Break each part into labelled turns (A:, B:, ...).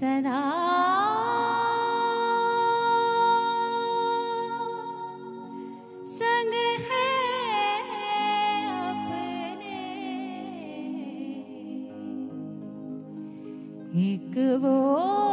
A: सदा। संग एक वो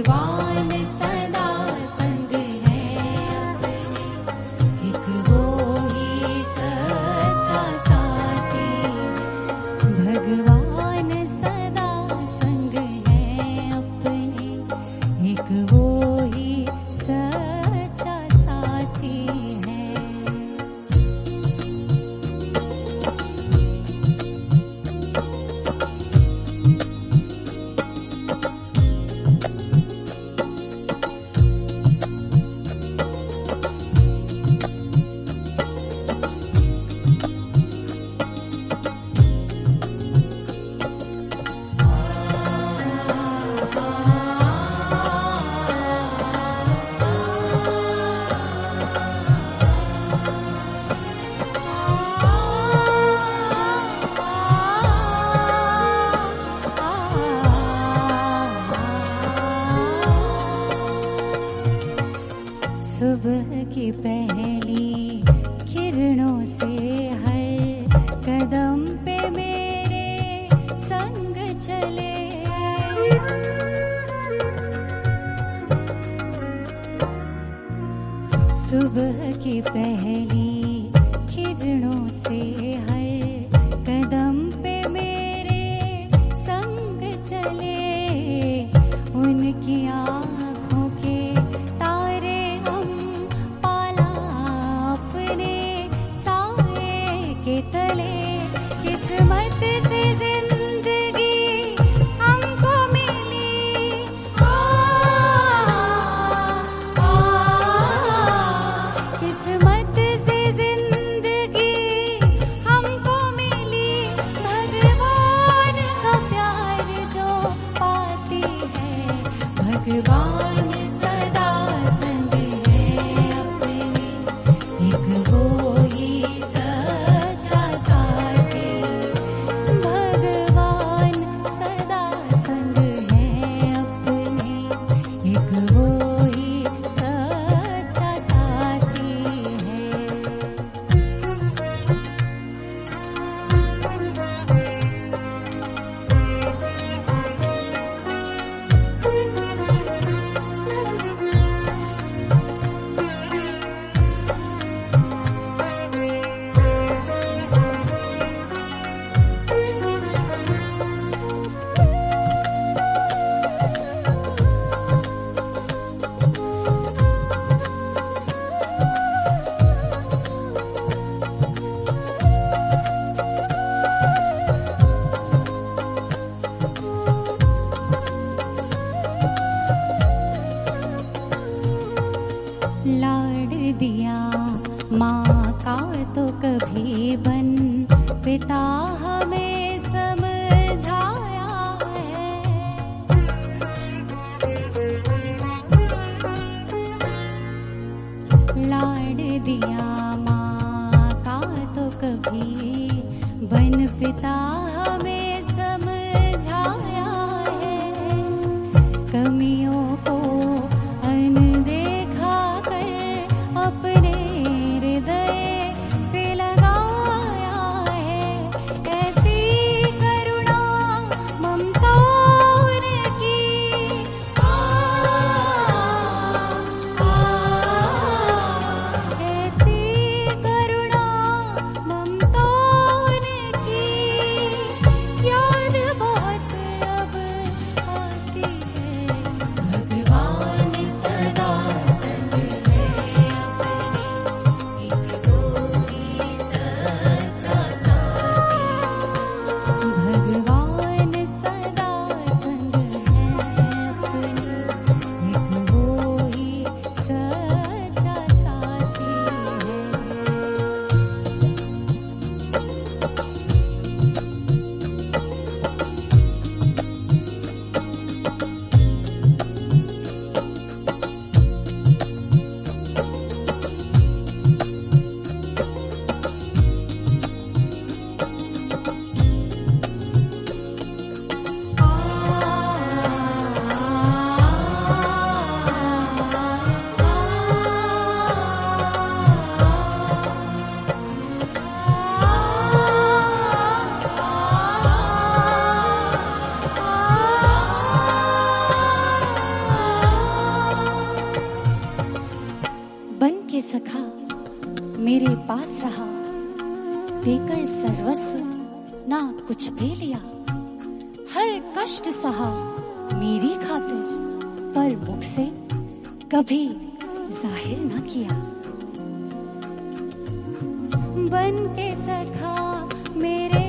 A: we've all की पहली किरणों से हर कदम पे मेरे संग चले Thank you. लाड दिया, माँ का तो कभी बन। पिता हमें समझाया है। लाड दिया, माँ का तो कभी बन। पिता पास रहा। देकर सर्वस्व ना कुछ दे लिया। हर कष्ट सहा मेरी खातिर, पर मुख से कभी ज़ाहिर ना किया। बन के सखा मेरे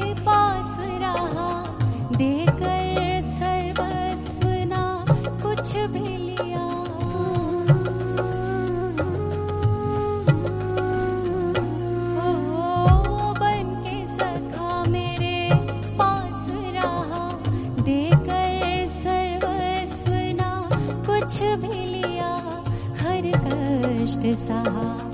A: सहा